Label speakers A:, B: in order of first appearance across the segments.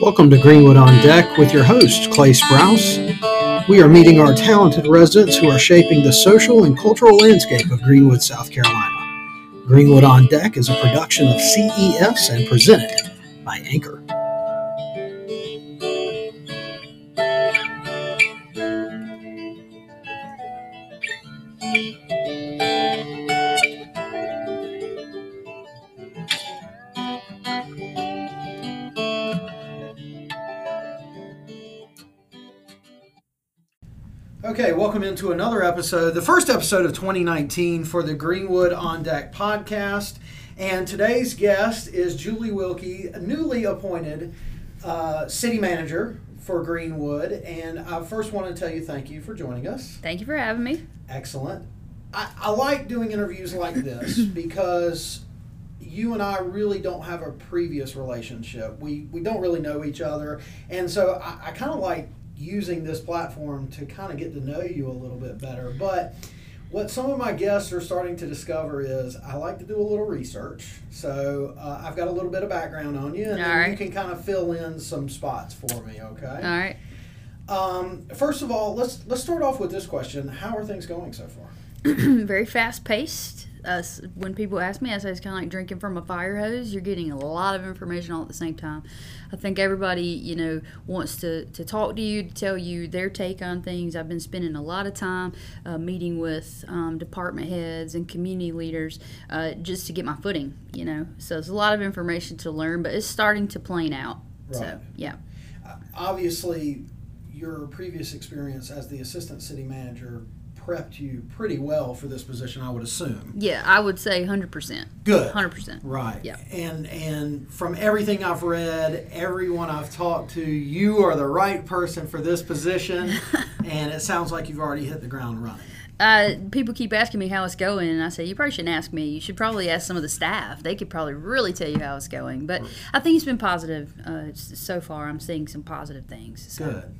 A: Welcome to Greenwood on Deck with your host, Clay Sprouse. We are meeting our talented residents who are shaping the social and cultural landscape of Greenwood, South Carolina. Greenwood on Deck is a production of CES and presented by Anchor. Okay, welcome into another episode, the first episode of 2019 for the Greenwood on Deck podcast. And today's guest is Julie Wilkie, newly appointed uh, city manager for Greenwood. And I first want to tell you thank you for joining us.
B: Thank you for having me.
A: Excellent. I, I like doing interviews like this because you and I really don't have a previous relationship. We, we don't really know each other. And so I, I kind of like using this platform to kind of get to know you a little bit better. But what some of my guests are starting to discover is I like to do a little research. So uh, I've got a little bit of background on you, and
B: right.
A: you can kind of fill in some spots for me. Okay.
B: All right.
A: Um, first of all, let's let's start off with this question: How are things going so far?
B: Very fast paced. Uh, when people ask me, I say it's kind of like drinking from a fire hose. You're getting a lot of information all at the same time. I think everybody, you know, wants to, to talk to you, to tell you their take on things. I've been spending a lot of time uh, meeting with um, department heads and community leaders uh, just to get my footing, you know. So it's a lot of information to learn, but it's starting to plane out.
A: Right.
B: So, yeah.
A: Uh, obviously, your previous experience as the assistant city manager prepped you pretty well for this position, I would assume.
B: Yeah, I would say 100%.
A: Good.
B: 100%.
A: Right.
B: Yeah.
A: And and from everything I've read, everyone I've talked to, you are the right person for this position. and it sounds like you've already hit the ground running.
B: Uh, people keep asking me how it's going, and I say you probably shouldn't ask me. You should probably ask some of the staff. They could probably really tell you how it's going. But I think it's been positive uh, so far. I'm seeing some positive things. So.
A: Good.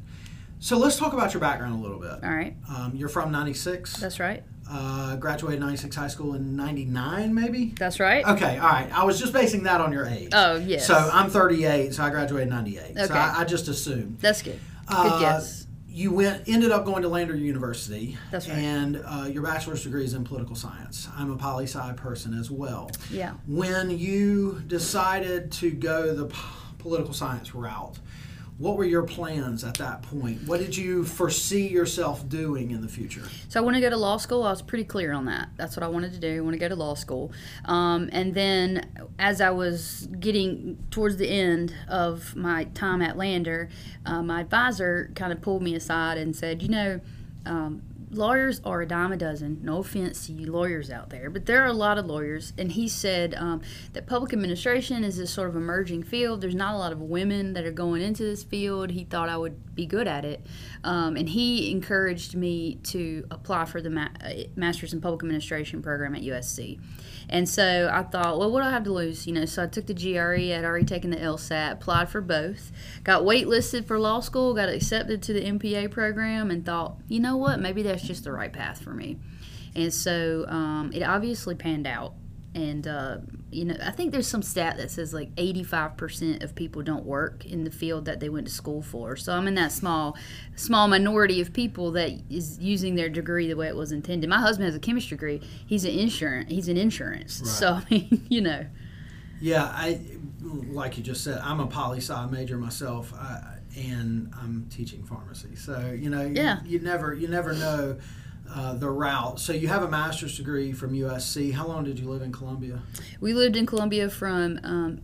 A: So let's talk about your background a little bit.
B: All right,
A: Um, you're from 96.
B: that's right.
A: Uh, graduated 96 high school in 99, maybe?
B: That's right.
A: Okay, all right. I was just basing that on your age.
B: Oh yes.
A: So I'm 38, so I graduated in 98. So
B: Okay.
A: I, I just assumed.
B: that's good. Good
A: Uh,
B: guess.
A: You went, ended up going to Lander University.
B: That's right.
A: And uh, your bachelor's degree is in political science. I'm a poli sci person as well.
B: Yeah.
A: When you decided to go the p- political science route, what were your plans at that point? What did you foresee yourself doing in the future?
B: So I want to go to law school. I was pretty clear on that. That's what I wanted to do. I want to go to law school. Um, and then as I was getting towards the end of my time at Lander, uh, my advisor kind of pulled me aside and said, you know, um, lawyers are a dime a dozen. No offense to you lawyers out there, but there are a lot of lawyers. And he said um, that public administration is this sort of emerging field. There's not a lot of women that are going into this field. He thought I would be good at it. Um, and he encouraged me to apply for the ma- uh, Master's in Public Administration program at USC. And so I thought, well, what do I have to lose? You know, so I took the GRE. I'd already taken the LSAT, applied for both, got waitlisted for law school, got accepted to the MPA program, and thought, you know what? Maybe that's just the right path for me. And so um, it obviously panned out. And, uh, you know, I think there's some stat that says like 85% of people don't work in the field that they went to school for. So I'm in that small, small minority of people that is using their degree the way it was intended. My husband has a chemistry degree. He's an insurance. He's in insurance. So I mean, you know,
A: Yeah, I like you just said, I'm a poli sci major myself, I, and I'm teaching pharmacy. So you know, you-
B: Yeah.
A: you, never you never know uh, the route. So you have a master's degree from USC. How long did you live in Columbia?
B: we lived in Columbia from um,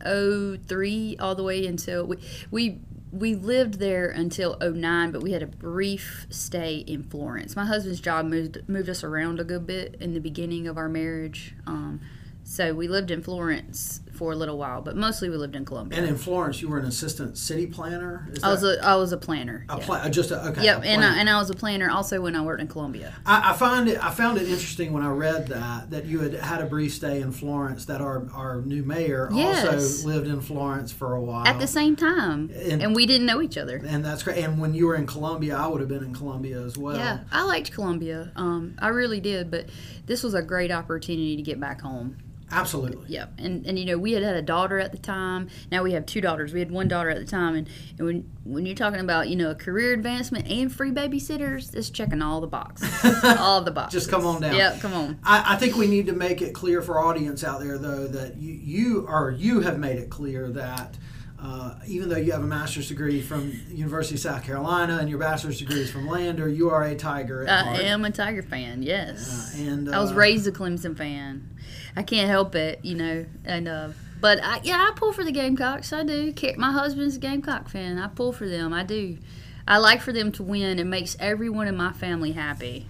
B: 03 all the way until we we we lived there until 09 but we had a brief stay in Florence. My husband's job moved moved us around a good bit in the beginning of our marriage. Um, so we lived in Florence for a little while, but mostly we lived in Columbia.
A: And in Florence, you were an assistant city planner. Is
B: I was a I was a planner.
A: a
B: yeah.
A: pla- just a, okay.
B: Yep, and. I, and I was a planner also when I worked in Columbia.
A: I, I find it. I found it interesting when I read that that you had had a brief stay in Florence. That our our new mayor
B: Yes.
A: also lived in Florence for a while.
B: At the same time,
A: And-
B: and, we didn't know each other.
A: and that's great. And when you were in Columbia, I would have been in Columbia as well.
B: Yeah, I liked Columbia. Um, I really did, but this was a great opportunity to get back home.
A: Absolutely.
B: Yep, and and you know we had had a daughter at the time. Now we have two daughters. We had one daughter at the time, and, and when when you're talking about you know a career advancement and free babysitters, it's checking all the boxes, all the boxes.
A: Just come on down.
B: Yeah, come on.
A: I, I think we need to make it clear for audience out there, though, that you, you or you have made it clear that uh, even though you have a master's degree from University of South Carolina and your bachelor's degree is from Lander, you are a Tiger at
B: I
A: heart.
B: am a Tiger fan. Yes,
A: Uh, and
B: I was
A: uh,
B: raised a Clemson fan. I can't help it, you know. And uh, but I, yeah, I pull for the Gamecocks. I do. My husband's a Gamecock fan. I pull for them. I do. I like for them to win. It makes everyone in my family happy.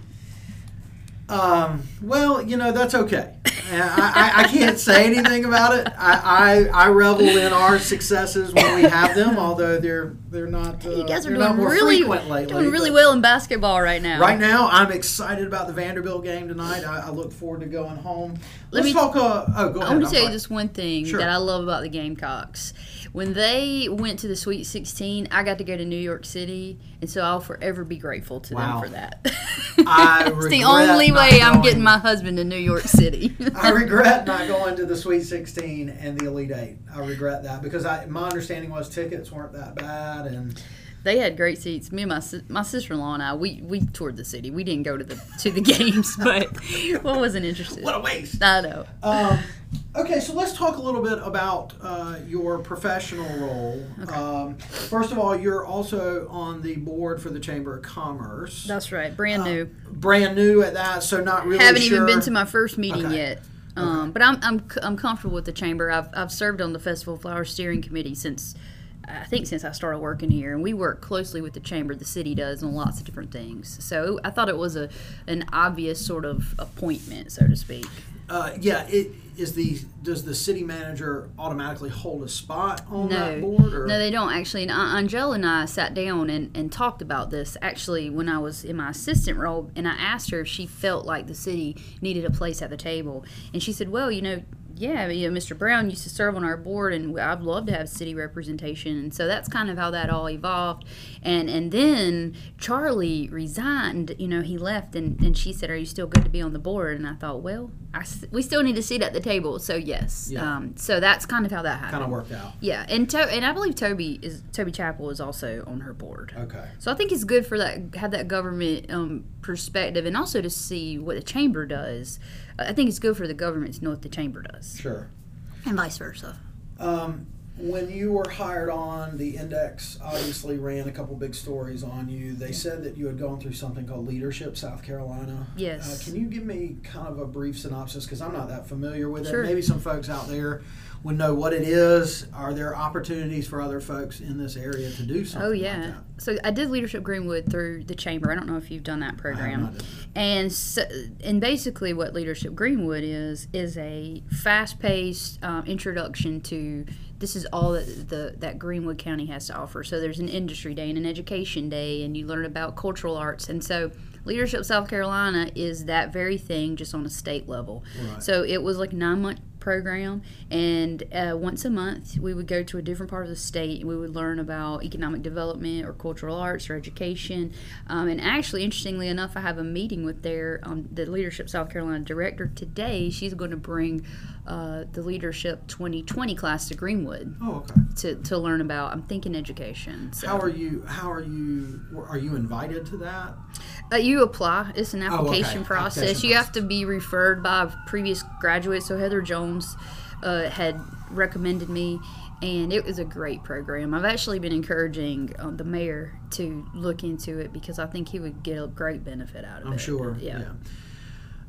A: Um, well, you know that's okay. I, I, I can't say anything about it. I, I, I revel in our successes when we have them, although they're they're not. Uh,
B: You guys are doing really
A: lately.
B: doing really well in basketball right now.
A: Right now, I'm excited about the Vanderbilt game tonight. I, I look forward to going home.
B: Let
A: Let's
B: me-
A: talk. Uh, oh, go ahead.
B: I want to tell you just one thing
A: Sure.
B: that I love about the Gamecocks. When they went to the Sweet 16, I got to go to New York City, and so I'll forever be grateful to
A: Wow.
B: them for that.
A: I
B: it's the only way I'm getting my husband to New York City.
A: I regret not going to the Sweet 16 and the Elite Eight. I regret that because I, my understanding was tickets weren't that bad, and
B: They had great seats. Me and my my sister in law and I we, we toured the city. We didn't go to the to the games, but well, wasn't interested.
A: what a waste.
B: I know.
A: Um, okay, so let's talk a little bit about uh, your professional role. Um, first of all, you're also on the board for the Chamber of Commerce.
B: That's right. Brand new.
A: Brand new at that, so not really
B: Haven't
A: sure.
B: even been to my first meeting
A: Okay.
B: yet. Um, But I'm, I'm I'm comfortable with the chamber. I've, I've served on the Festival Flower Steering Committee since I think since I started working here, and we work closely with the chamber. The city does on lots of different things. So I thought it was a an obvious sort of appointment, so to speak.
A: Uh, yeah, it is the does the city manager automatically hold a spot on that board? Or?
B: No, they don't actually. And An- Angela and I sat down and, and talked about this actually when I was in my assistant role, and I asked her if she felt like the city needed a place at the table, and she said, "Well, you know." Yeah, you know, Mr. Brown used to serve on our board, and I'd love to have city representation. And so that's kind of how that all evolved. And and then Charlie resigned. You know, he left, and, and she said, "Are you still good to be on the board?" And I thought, well, I we still need a seat at the table, so yes.
A: Yeah.
B: Um, so that's kind of how that happened.
A: kind of worked out.
B: Yeah, and to- and I believe Toby is Toby Chapel is also on her board.
A: Okay.
B: So I think it's good for that have that government um, perspective, and also to see what the chamber does. I think it's good for the government to know what the chamber does,
A: Sure.
B: and vice versa.
A: Um, when you were hired on, the Index obviously ran a couple big stories on you. They said that you had gone through something called Leadership South Carolina.
B: Yes.
A: Uh, can you give me kind of a brief synopsis? Because I'm not that familiar with
B: Sure.
A: it. Maybe some folks out there would know what it is. Are there opportunities for other folks in this area to do something?
B: Oh
A: like
B: yeah.
A: that?
B: So I did leadership Greenwood through the chamber. I don't know if you've done that program. And so, and basically, what Leadership Greenwood is is a fast-paced um, introduction to this is all that the that Greenwood County has to offer. So there's an industry day and an education day, and you learn about cultural arts. And so, Leadership South Carolina is that very thing, just on a state level.
A: Right.
B: So it was like nine-month program, and uh, once a month we would go to a different part of the state, and we would learn about economic development or cultural arts or education. Um, and actually, interestingly enough, I have a meeting with their um, the Leadership South Carolina director today. She's going to bring uh, the Leadership 2020 class to Greenwood
A: Oh, okay.
B: to, to learn about. I'm thinking education. So.
A: How are you? How are you? Are you invited to that?
B: Uh, you apply. It's an
A: Oh, okay.
B: application process.
A: Application
B: you have to be referred by a previous graduate. So Heather Jones uh, had recommended me, and it was a great program. I've actually been encouraging um, the mayor to look into it because I think he would get a great benefit out of it.
A: I'm sure.
B: Yeah.
A: yeah.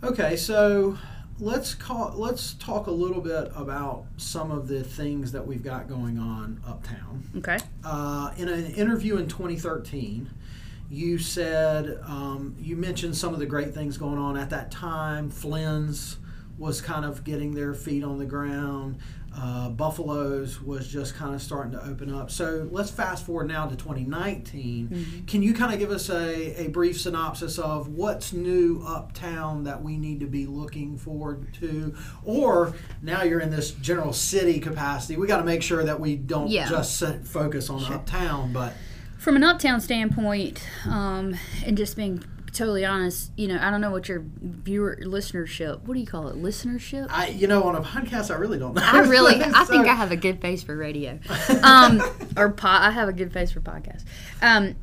A: Okay, so let's call. Let's talk a little bit about some of the things that we've got going on uptown.
B: Okay.
A: Uh, in an interview in 2013, you said um, you mentioned some of the great things going on at that time. Flynn's was kind of getting their feet on the ground. Uh, Buffalo's was just kind of starting to open up. So let's fast forward now to 2019.
B: Mm-hmm.
A: Can you kind of give us a, a brief synopsis of what's new uptown that we need to be looking forward to? Or now you're in this general city capacity, we got to make sure that we don't
B: Yeah.
A: just set, focus on uptown, but
B: From an uptown standpoint, um, and just being totally honest, you know, I don't know what your viewer listenership. What do you call it? Listenership.
A: I, you know, on a podcast, I really don't know.
B: I really, I think I have a good face for radio, um, or po- I have a good face for podcast. Um,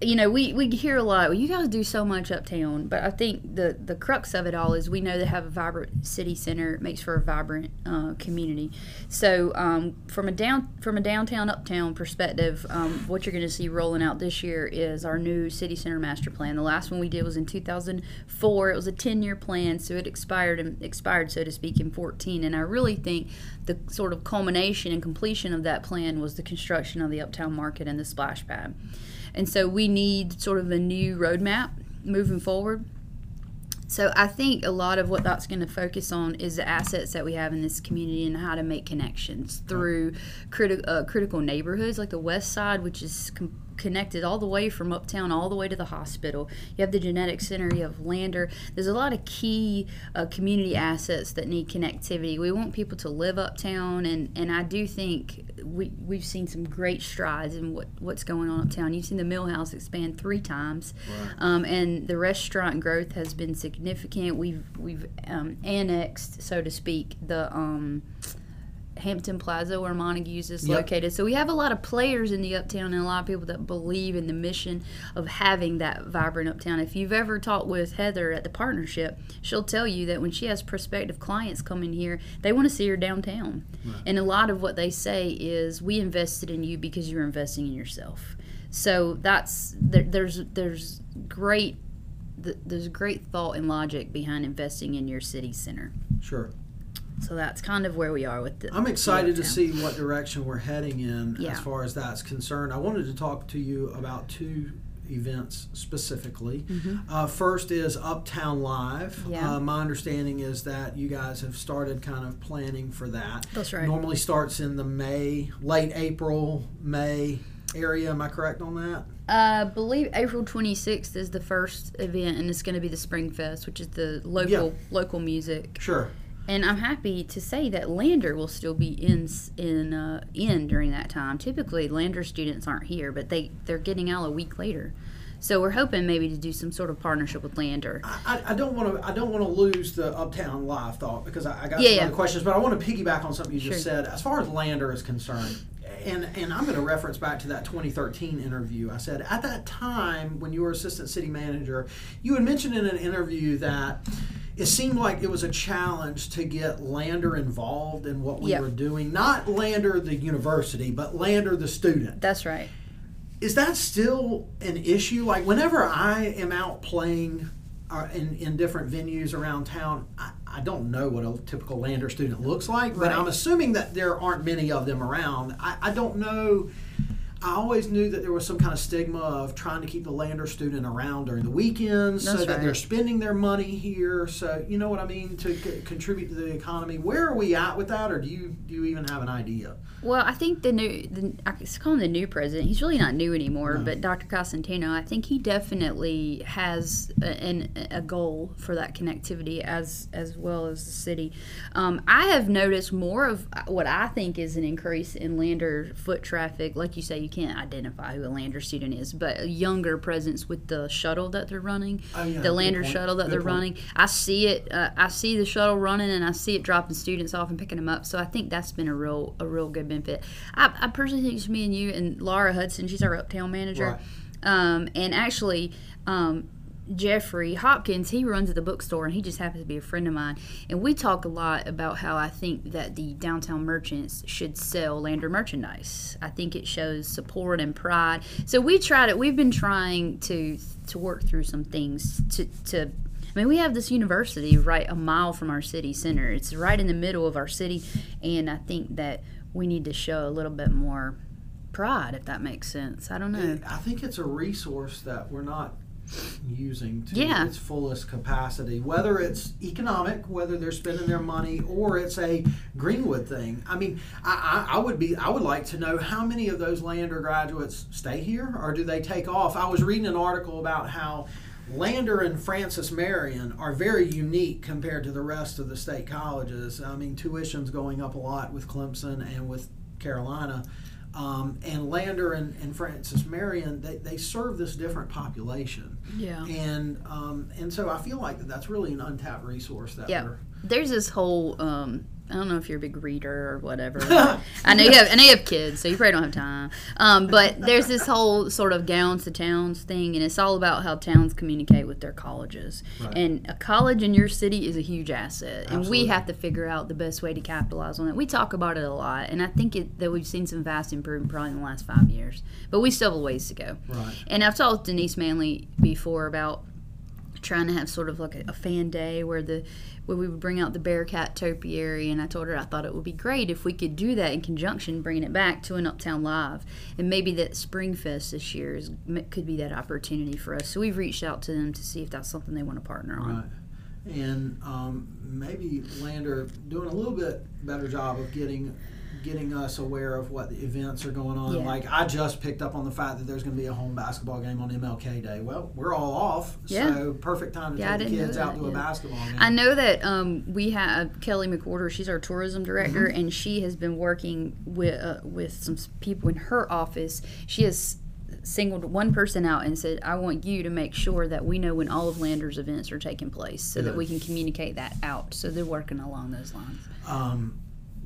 B: you know, we, we hear a lot. Well, you guys do so much uptown, but I think the the crux of it all is we know they have a vibrant city center. Makes for a vibrant uh, community. So um, from a down from a downtown uptown perspective, um, what you're going to see rolling out this year is our new city center master plan. The last one we did was in 2004. It was a 10 year plan, so it expired and expired, so to speak, in 14. And I really think the sort of culmination and completion of that plan was the construction of the Uptown Market and the splash pad. And so we need sort of a new roadmap moving forward. So I think a lot of what that's going to focus on is the assets that we have in this community and how to make connections through criti- uh, critical neighborhoods like the West Side, which is com- connected all the way from uptown all the way to the hospital. You have the genetic center, you have Lander. There's a lot of key uh, community assets that need connectivity. We want people to live uptown, and, and I do think we we've seen some great strides in what what's going on uptown. You've seen the Mill House expand three times, um, and the restaurant growth has been significant. We've we've um, annexed, so to speak, the um, Hampton Plaza where Montague's is
A: Yep.
B: located. So we have a lot of players in the uptown and a lot of people that believe in the mission of having that vibrant uptown. If you've ever talked with Heather at the partnership, she'll tell you that when she has prospective clients come in here, they want to see her downtown. And a lot of what they say is, "We invested in you because you're investing in yourself." So that's there, there's there's great th- there's great thought and logic behind investing in your city center.
A: Sure.
B: So that's kind of where we are with the.
A: I'm excited to see what direction we're heading in
B: Yeah.
A: as far as that's concerned. I wanted to talk to you about two events specifically. Uh, first is Uptown Live.
B: Mm-hmm. Yeah.
A: Uh, my understanding is that you guys have started kind of planning for that.
B: That's right.
A: Normally starts in the May, late April, May area. Am I correct on that?
B: I believe April 26th is the first event, and it's going to be the Spring Fest, which is the local
A: Yeah.
B: local music.
A: Sure.
B: And I'm happy to say that Lander will still be in in uh, in during that time. Typically, Lander students aren't here, but they they're getting out a week later. So we're hoping maybe to do some sort of partnership with Lander.
A: I, I don't want to. I don't want to lose the Uptown Live thought because I, I got
B: Yeah,
A: some
B: yeah.
A: other questions, but I want to piggyback on something you just said. As far as Lander is concerned, and and I'm going to reference back to that 2013 interview. I said at that time when you were assistant city manager, you had mentioned in an interview that. It seemed like it was a challenge to get Lander involved in what we
B: Yeah.
A: were doing. Not Lander the university, but Lander the student
B: That's right.
A: is that still an issue? Like whenever I am out playing uh, in in different venues around town, I, I don't know what a typical Lander student looks like, but
B: Right.
A: I'm assuming that there aren't many of them around. I, I don't know. I always knew that there was some kind of stigma of trying to keep the Lander student around during the weekends so
B: That's
A: that they're spending their money here. So you know what I mean to c- contribute to the economy. Where are we at with that, or do you do you even have an idea?
B: Well, I think the new, the, I call him the new president. He's really not new anymore,
A: No.
B: but Dr. Cosentino, I think he definitely has a, an, a goal for that connectivity as as well as the city. Um, I have noticed more of what I think is an increase in Lander foot traffic. Like you say, you can't identify who a Lander student is, but a younger presence with the shuttle that they're running,
A: Oh, yeah,
B: the Lander
A: point.
B: shuttle that
A: Good
B: they're
A: point.
B: running. I see it. Uh, I see the shuttle running, and I see it dropping students off and picking them up. So I think that's been a real a real good benefit. I, I personally think it's me and you and Laura Hudson. She's our uptown manager,
A: Right.
B: um, and actually. Um, Jeffrey Hopkins, he runs the bookstore and he just happens to be a friend of mine. And we talk a lot about how I think that the downtown merchants should sell Lander merchandise. I think it shows support and pride. So we tried it. We've been trying to to work through some things to to I mean, we have this university right a mile from our city center. It's right in the middle of our city, and I think that we need to show a little bit more pride, if that makes sense. I don't know.
A: And I think it's a resource that we're not using to
B: Yeah.
A: its fullest capacity, whether it's economic, whether they're spending their money, or it's a Greenwood thing. I mean, I, I, I would be I would like to know how many of those Lander graduates stay here or do they take off. I was reading an article about how Lander and Francis Marion are very unique compared to the rest of the state colleges. I mean, tuition's going up a lot with Clemson and with Carolina. Um, and Lander and, and Francis Marion, they, they serve this different population.
B: Yeah.
A: And um, and so I feel like that that's really an untapped resource that
B: Yeah.
A: we're
B: There's this whole um I don't know if you're a big reader or whatever. I know you have I know you have kids, so you probably don't have time. Um, but there's this whole sort of gowns to towns thing and it's all about how towns communicate with their colleges.
A: Right.
B: And a college in your city is a huge asset. And we have to figure out the best way to capitalize on it. We talk about it a lot and I think it, that we've seen some vast improvement probably in the last five years. But we still have a ways to go.
A: right.
B: And I've talked to Denise Manley before about trying to have sort of like a, a fan day where the where we would bring out the Bearcat topiary, and I told her I thought it would be great if we could do that in conjunction, bringing it back to an Uptown Live, and maybe that Spring Fest this year is, could be that opportunity for us. So we've reached out to them to see if that's something they want to partner on.
A: Right. And um, maybe Lander doing a little bit better job of getting getting us aware of what the events are going on.
B: Yeah.
A: Like I just picked up on the fact that there's going to be a home basketball game on MLK Day. Well, we're all off,
B: Yeah.
A: so perfect time to
B: Yeah,
A: take the kids out to a basketball game.
B: I know that um, we have Kelly McWhorter. She's our tourism director,
A: Mm-hmm.
B: and she has been working with uh, with some people in her office. She has singled one person out and said, "I want you to make sure that we know when all of Lander's events are taking place, so that we can communicate that out." So they're working along those lines.
A: Um,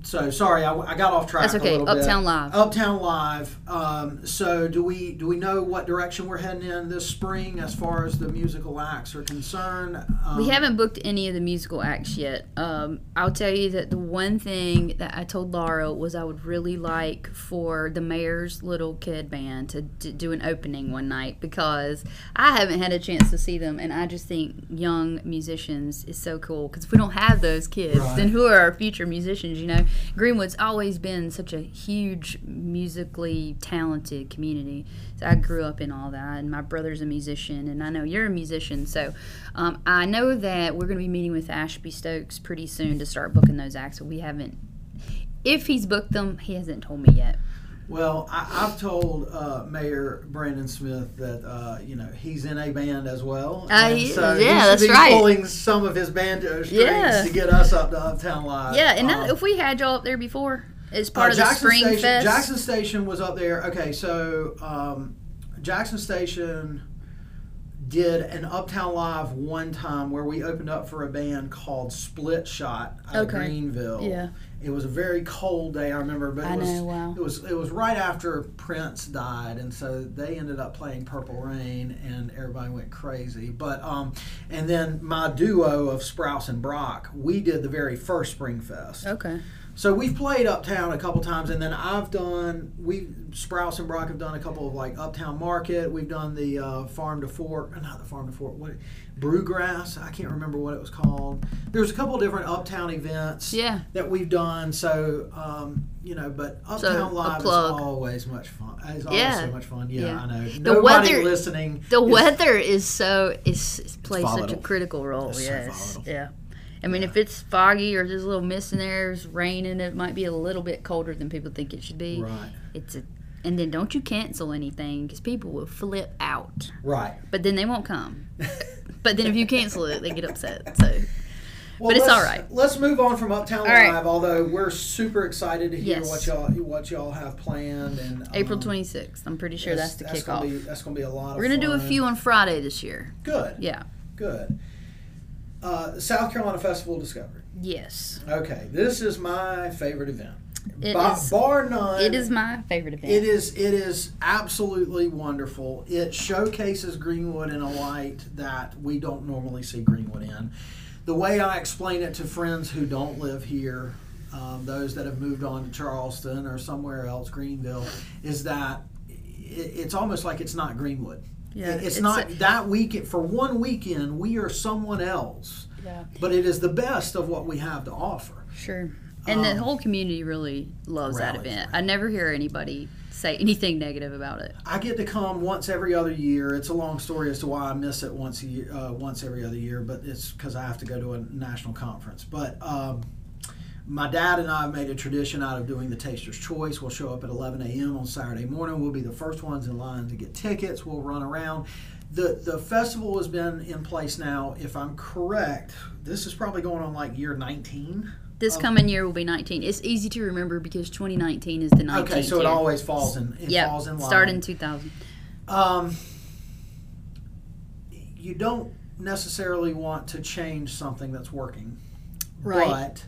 A: so sorry, I, I got off track.
B: That's okay.
A: A little bit.
B: Uptown Live.
A: Uptown Live. Um, so do we do we know what direction we're heading in this spring as far as the musical acts are concerned? Um,
B: We haven't booked any of the musical acts yet. Um, I'll tell you that the one thing that I told Laura was I would really like for the mayor's little kid band to, to do an opening one night because I haven't had a chance to see them, and I just think young musicians is so cool. Because if we don't have those kids,
A: Right.
B: then who are our future musicians? You know, Greenwood's always been such a huge musically talented community. So I grew up in all that, and my brother's a musician, and I know you're a musician. So um, I know that we're going to be meeting with Ashby Stokes pretty soon to start booking those acts. We haven't. If he's booked them, he hasn't told me yet.
A: Well, I, I've told uh, Mayor Brandon Smith that uh, you know he's in a band as well.
B: Uh, he-
A: so
B: yeah, that's
A: be
B: right.
A: Pulling some of his banjo strings
B: Yeah.
A: to get us up to Uptown Live.
B: Yeah, and
A: Um,
B: if we had y'all up there before as part
A: uh,
B: of the
A: Jackson
B: Spring
A: Station,
B: Fest,
A: Jackson Station was up there. Okay, so um, Jackson Station did an Uptown Live one time where we opened up for a band called Split Shot out of Greenville.
B: Yeah.
A: It was a very cold day, I remember, but it
B: I
A: was
B: know, wow.
A: it was it was right after Prince died, and so they ended up playing Purple Rain, and everybody went crazy. But um, and then my duo of Sprouse and Brock, we did the very first Spring Fest.
B: okay,
A: So we've played Uptown a couple times, and then I've done we Sprouse and Brock have done a couple of like Uptown Market. We've done the uh, Farm to Fork, uh, not the Farm to Fork, what Brewgrass. I can't remember what it was called. There's a couple of different Uptown events
B: yeah.
A: that we've done. So um, you know, but Uptown
B: a
A: Live is always much fun. It's always
B: Yeah.
A: so much fun. Yeah,
B: Yeah.
A: I know.
B: The
A: Nobody
B: weather-
A: listening.
B: The
A: is-
B: weather is so is, plays such a critical role.
A: It's
B: yes,
A: volatile.
B: yeah. I mean,
A: Yeah.
B: if it's foggy or there's a little mist in there, it's raining, it might be a little bit colder than people think it should be.
A: Right.
B: It's a, and then don't you cancel anything because people will flip out,
A: Right.
B: but then they won't come. but then if you cancel it, they get upset. So
A: Well,
B: But it's all right.
A: Let's move on from Uptown
B: right.
A: Live. Although we're super excited to hear
B: Yes.
A: what y'all what y'all have planned and
B: April
A: um,
B: 26th, I'm pretty sure that's, the
A: Gonna
B: kickoff.
A: be, that's going to be a lot.
B: We're
A: of
B: gonna do a few on Friday this year.
A: Good.
B: Yeah.
A: Good. Uh, South Carolina Festival of Discovery.
B: Yes.
A: Okay, this is my favorite event.
B: It
A: Ba-
B: is-
A: bar none.
B: It is my favorite event.
A: It is it is absolutely wonderful. It showcases Greenwood in a light that we don't normally see Greenwood in. The way I explain it to friends who don't live here, um, those that have moved on to Charleston or somewhere else, Greenville, is that it, it's almost like it's not Greenwood.
B: Yeah,
A: it's,
B: it's
A: not
B: a-
A: that weekend. For one weekend, we are someone else,
B: Yeah.
A: but it is the best of what we have to offer.
B: Sure. And the
A: Um,
B: whole community really loves that event. I never hear anybody say anything negative about it.
A: I get to come once every other year. It's a long story as to why I miss it once a year, uh, once every other year, but it's because I have to go to a national conference. But um, my dad and I have made a tradition out of doing the Taster's Choice. We'll show up at 11 a.m. on Saturday morning. We'll be the first ones in line to get tickets. We'll run around. The, the festival has been in place now, if I'm correct, this is probably going on like year 19.
B: This coming year will be 19. It's easy to remember because 2019 is the 19th
A: Okay, so it always falls in, it
B: Yep,
A: falls in line.
B: started in 2000.
A: Um, you don't necessarily want to change something that's working.
B: Right.
A: But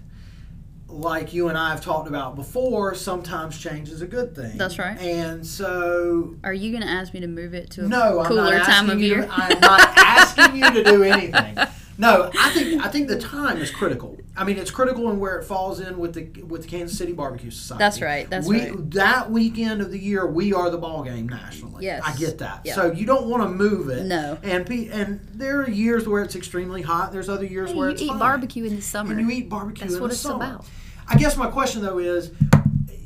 A: like you and I have talked about before, sometimes change is a good thing.
B: That's right.
A: And so
B: Are you going to ask me to move it to a
A: no,
B: cooler time of year?
A: To, I'm not asking you to do anything. No, I think I think the time is critical. I mean, it's critical in where it falls in with the with the Kansas City Barbecue Society.
B: That's right, that's
A: we,
B: right.
A: That weekend of the year, we are the ball game nationally.
B: Yes.
A: I get that.
B: Yeah.
A: So you don't want to move it.
B: No.
A: And pe- and there are years where it's extremely hot. There's other years
B: Hey,
A: where
B: you
A: it's
B: eat
A: fine.
B: barbecue in the summer.
A: And you eat barbecue
B: That's
A: in
B: what
A: the
B: it's
A: summer.
B: about.
A: I guess my question though is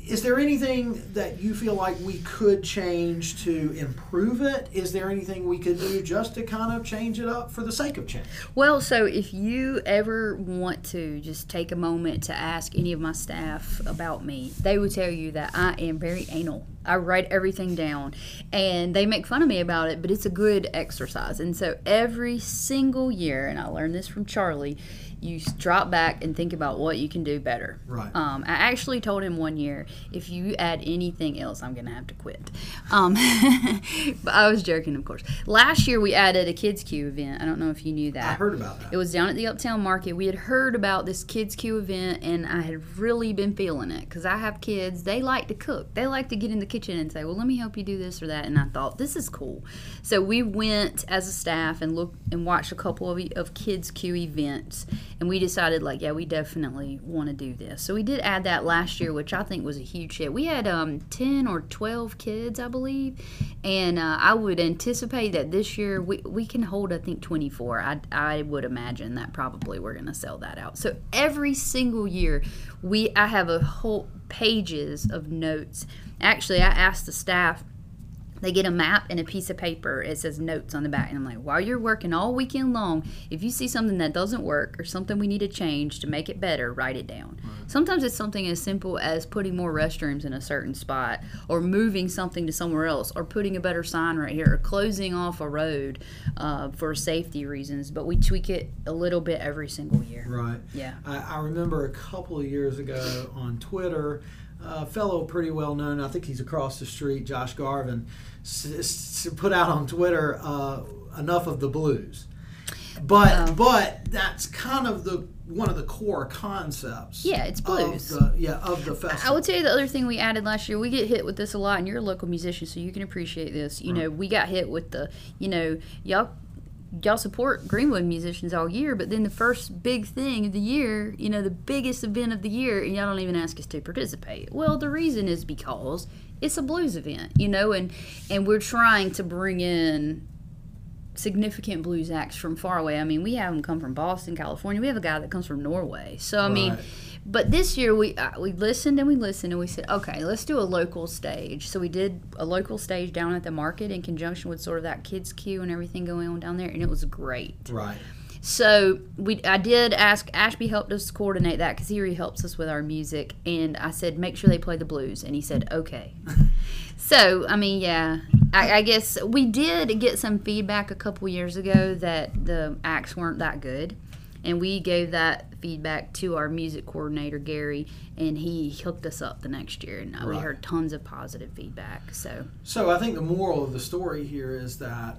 A: is there anything that you feel like we could change to improve it? Is there anything we could do just to kind of change it up for the sake of change?
B: Well, so if you ever want to just take a moment to ask any of my staff about me, they would tell you that I am very anal. I write everything down and they make fun of me about it, but it's a good exercise. And so every single year, and I learned this from Charlie, you drop back and think about what you can do better.
A: Right.
B: Um, I actually told him one year, if you add anything else, I'm going to have to quit. Um, but I was joking, of course. Last year, we added a Kids Q event. I don't know if you knew that.
A: I heard about that.
B: It was down at the Uptown Market. We had heard about this Kids Q event, and I had really been feeling it because I have kids. They like to cook. They like to get in the kitchen and say, "Well, let me help you do this or that." And I thought this is cool. So we went as a staff and looked and watched a couple of, of Kids Q events, and we decided like, yeah, we definitely want to do this. So we did add that last year, which I think was a huge hit. We had um, ten or twelve kids, I believe, and uh, I would anticipate that this year we, we can hold I think 24 I, I would imagine that probably we're going to sell that out so every single year we I have a whole pages of notes. Actually I asked the staff they get a map and a piece of paper. It says notes on the back. And I'm like, while you're working all weekend long, if you see something that doesn't work or something we need to change to make it better, write it down. Sometimes it's something as simple as putting more restrooms in a certain spot or moving something to somewhere else or putting a better sign right here or closing off a road uh, for safety reasons. But we tweak it a little bit every single year.
A: Right.
B: Yeah.
A: I, I remember a couple of years ago on Twitter, a fellow pretty well known, I think he's across the street, Josh Garvin, s- s- put out on Twitter uh, enough of the blues. But
B: Oh.
A: but that's kind of the one of the core concepts.
B: Yeah, it's blues.
A: Of the, yeah, of the festival.
B: I would say the other thing we added last year. We get hit with this a lot, and you're a local musician, so you can appreciate this. You know, we got hit with the, you know, y'all y'all support Greenwood musicians all year, but then the first big thing of the year, you know, the biggest event of the year, and y'all don't even ask us to participate. Well, the reason is because it's a blues event, you know, and and we're trying to bring in significant blues acts from far away. I mean, we have them come from Boston, California. We have a guy that comes from Norway. So I mean,
A: Right.
B: But this year we uh, we listened and we listened and we said, okay, let's do a local stage. So we did a local stage down at the market in conjunction with sort of that kids Q and everything going on down there, and it was great.
A: right.
B: So we, I did ask Ashby helped us coordinate that because he really helps us with our music, and I said make sure they play the blues, and he said okay. so I mean, yeah, I, I guess we did get some feedback a couple years ago that the acts weren't that good, and we gave that feedback to our music coordinator Gary, and he hooked us up the next year, and we heard tons of positive feedback. So
A: So I think the moral of the story here is that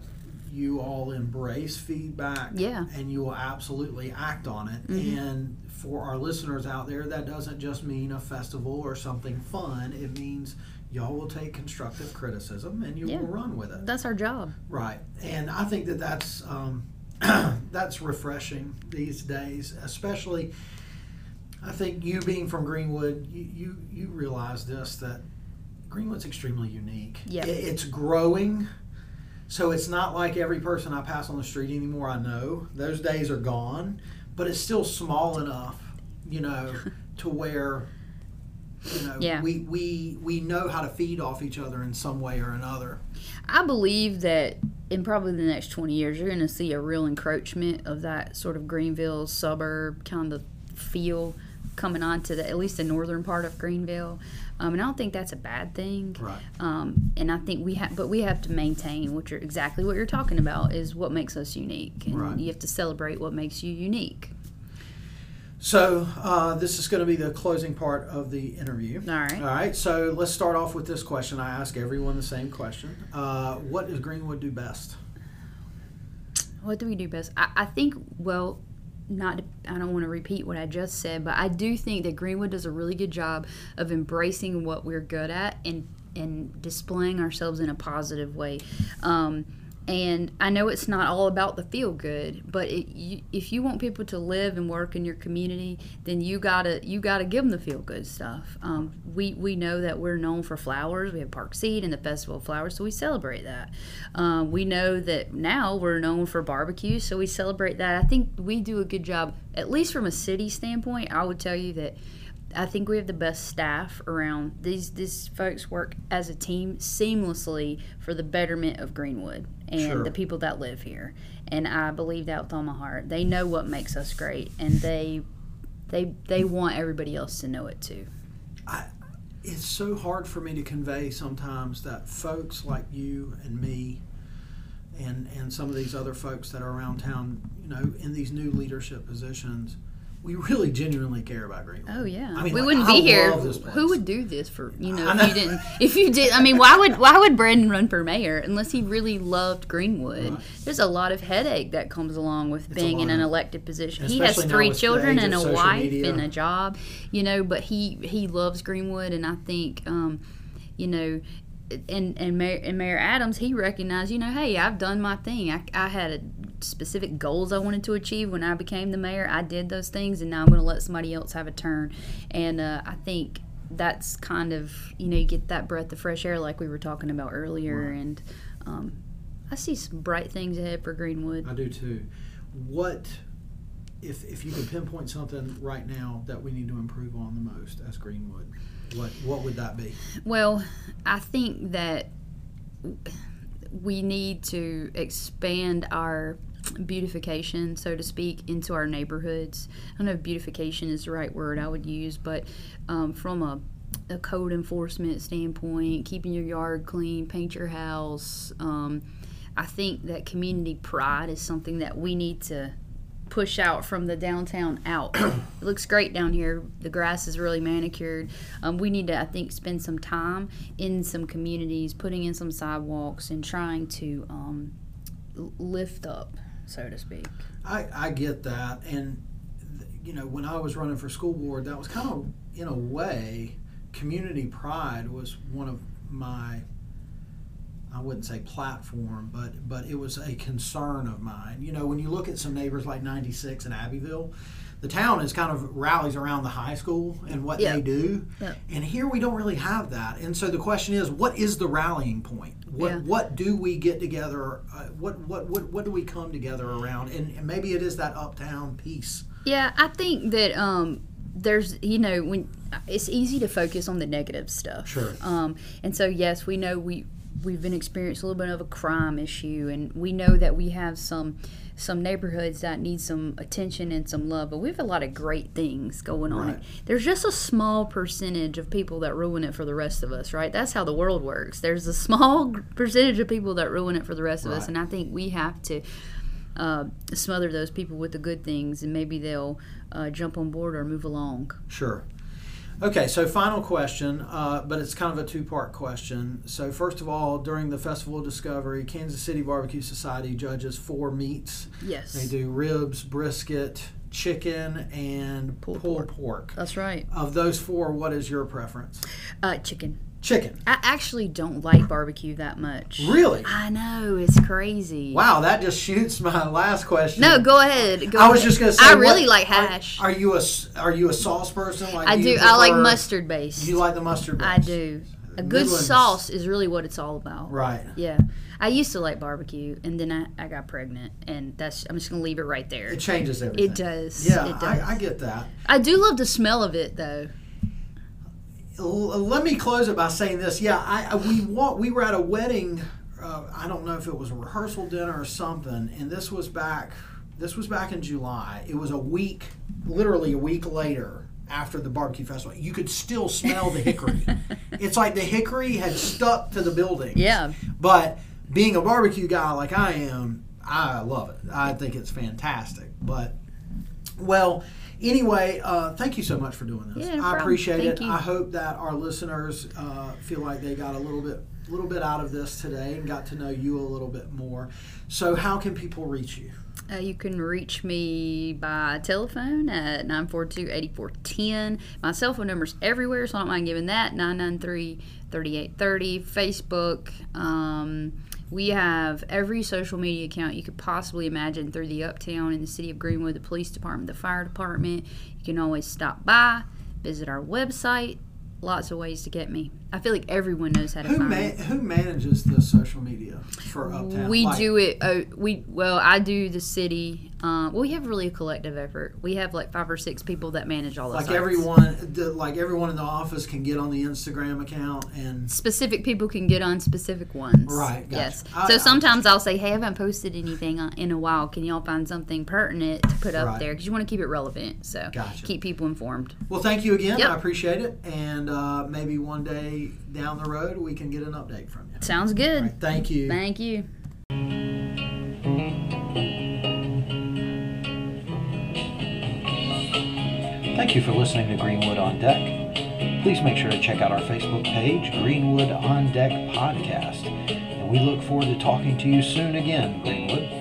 A: you all embrace feedback
B: Yeah.
A: and you will absolutely act on it.
B: Mhm.
A: And for our listeners out there, that doesn't just mean a festival or something fun. It means y'all will take constructive criticism and you
B: Yeah.
A: will run with it.
B: that's our job.
A: Right, and I think that that's um, that's refreshing these days, especially. I think you being from Greenwood, you you, you realize this that Greenwood's extremely unique.
B: Yep.
A: It- it's growing, so it's not like every person I pass on the street anymore I know. Those days are gone, but it's still small enough, you know, to where You know,
B: Yeah.
A: we, we we know how to feed off each other in some way or another.
B: I believe that in probably the next 20 years, you're going to see a real encroachment of that sort of Greenville suburb kind of feel coming onto the at least the northern part of Greenville. Um, and I don't think that's a bad thing.
A: Right.
B: Um, and I think we have, but we have to maintain what you're exactly what you're talking about is what makes us unique, and
A: Right.
B: you have to celebrate what makes you unique.
A: So uh, this is going to be the closing part of the interview.
B: All right.
A: All right. So let's start off with this question. I ask everyone the same question. Uh, what does Greenwood do best?
B: What do we do best? I, I think, well, not. I don't want to repeat what I just said, but I do think that Greenwood does a really good job of embracing what we're good at and and displaying ourselves in a positive way. Um, and I know it's not all about the feel good, but it, you, if you want people to live and work in your community, then you gotta you gotta give them the feel good stuff. Um, we we know that we're known for flowers. We have Park Seed and the Festival of Flowers, so we celebrate that. Um, we know that now we're known for barbecue, so we celebrate that. I think we do a good job, at least from a city standpoint. I would tell you that I think we have the best staff around. These these folks work as a team seamlessly for the betterment of Greenwood and
A: Sure.
B: the people that live here. And I believe that with all my heart. They know what makes us great, and they they they want everybody else to know it too.
A: I, It's so hard for me to convey sometimes that folks like you and me and and some of these other folks that are around town, you know, in these new leadership positions, we really genuinely care about Greenwood.
B: Oh yeah,
A: I mean,
B: we
A: like,
B: wouldn't
A: I
B: be here. Who would do this for you know
A: I
B: if you didn't? If you did, I mean, why would why would Brandon run for mayor unless he really loved Greenwood?
A: Right.
B: There's a lot of headache that comes along with
A: a
B: being in an elected position. He has three children and a wife
A: media.
B: and a job, you know. But he he loves Greenwood, and I think, um, you know. And and Mayor, and Mayor Adams, he recognized, you know, hey, I've done my thing. I, I had a specific goals I wanted to achieve when I became the mayor. I did those things, and now I'm going to let somebody else have a turn. And uh, I think that's kind of you know you get that breath of fresh air like we were talking about earlier,
A: Right.
B: and um, I see some bright things ahead for Greenwood.
A: I do too. What if if you could pinpoint something right now that we need to improve on the most as Greenwood? What what would that be?
B: Well, I think that we need to expand our beautification, so to speak, into our neighborhoods. I don't know if beautification is the right word I would use, but um, from a, a code enforcement standpoint, keeping your yard clean, paint your house. Um, I think that community pride is something that we need to push out from the downtown out. it looks great down here. The grass is really manicured. Um, we need to, I think, spend some time in some communities, putting in some sidewalks and trying to um, lift up, so to speak.
A: I, I get that, and you know when I was running for school board, that was kind of in a way, community pride was one of my. I wouldn't say platform, but but it was a concern of mine. You know, when you look at some neighbors like 96 and Abbeville, the town is kind of rallies around the high school and what they do. And here we don't really have that. And so the question is, what is the rallying point? What
B: Yeah.
A: what do we get together? Uh, what, what what what do we come together around? And, and maybe it is that uptown piece.
B: Yeah, I think that um, there's, you know, when it's easy to focus on the negative stuff.
A: Sure.
B: Um, and so, yes, we know we we've been experiencing a little bit of a crime issue, and we know that we have some some neighborhoods that need some attention and some love, but we have a lot of great things going on.
A: Right.
B: There's just a small percentage of people that ruin it for the rest of us, right? That's how the world works. There's a small percentage of people that ruin it for the rest of us, and I think we have to uh, smother those people with the good things, and maybe they'll uh, jump on board or move along.
A: Sure. Okay, so final question, uh, but it's kind of a two part question. So, first of all, during the Festival of Discovery, Kansas City Barbecue Society judges four meats.
B: Yes,
A: They do ribs, brisket, chicken, and
B: Pulled
A: pulled
B: pork.
A: pork.
B: that's right.
A: Of those four, what is your preference?
B: Uh, chicken.
A: Chicken.
B: I actually don't like barbecue that much.
A: Really?
B: I know it's crazy.
A: Wow, that just shoots my last question.
B: No, go ahead. Go
A: I was
B: ahead.
A: just going to say.
B: I
A: what-
B: really like hash.
A: Are, you a are you a sauce person? Like
B: I do. I like mustard based.
A: You like the mustard?
B: I do. A good
A: Midlands-
B: sauce is really what it's all about.
A: Right.
B: Yeah. I used to like barbecue, and then I, I got pregnant, and that's I'm just gonna leave it right there.
A: It changes everything.
B: It does.
A: Yeah,
B: It does.
A: I, I get that.
B: I do love the smell of it though.
A: Let me close it by saying this. Yeah, I, we wa- we were at a wedding. Uh, I don't know if it was a rehearsal dinner or something, and this was back. This was back in July. It was a week, literally a week later after the barbecue festival. You could still smell the hickory. it's like the hickory had stuck to the building.
B: Yeah.
A: But being a barbecue guy like I am, I love it. I think it's fantastic. But well, anyway, uh, thank you so much for doing this.
B: Yeah, no
A: I appreciate
B: Thank
A: it.
B: you.
A: I hope that our listeners uh, feel like they got a little bit, little bit out of this today and got to know you a little bit more. So, how can people reach you?
B: Uh, you can reach me by telephone at 942-8410. My cell phone number's everywhere, so I don't mind giving that. 993-3830. Facebook. Um, we have every social media account you could possibly imagine through the Uptown in the city of Greenwood, the police department, the fire department. You can always stop by, visit our website. Lots of ways to get me. I feel like everyone knows how to
A: Who
B: find
A: ma- who manages the social media for Uptown?
B: We
A: Like,
B: do it. Uh, we well, I do the city. Uh, well, we have really a collective effort. We have like five or six people that manage all
A: like
B: sites.
A: everyone, the, like everyone in the office can get on the Instagram account and
B: Specific people can get on specific ones.
A: Right, gotcha.
B: Yes.
A: I-
B: so
A: I-
B: sometimes I'll say, "Hey, I haven't posted anything in a while. Can y'all find something pertinent to put up
A: Right.
B: there? Because you want to keep it relevant. So
A: Gotcha.
B: keep people informed.
A: Well, thank you again.
B: Yep.
A: I appreciate it, and uh, maybe one day down the road we can get an update from you.
B: Sounds good.
A: All right, thank you.
B: Thank you.
C: Thank you for listening to Greenwood on Deck. Please make sure to check out our Facebook page, Greenwood on Deck Podcast. And we look forward to talking to you soon again, Greenwood.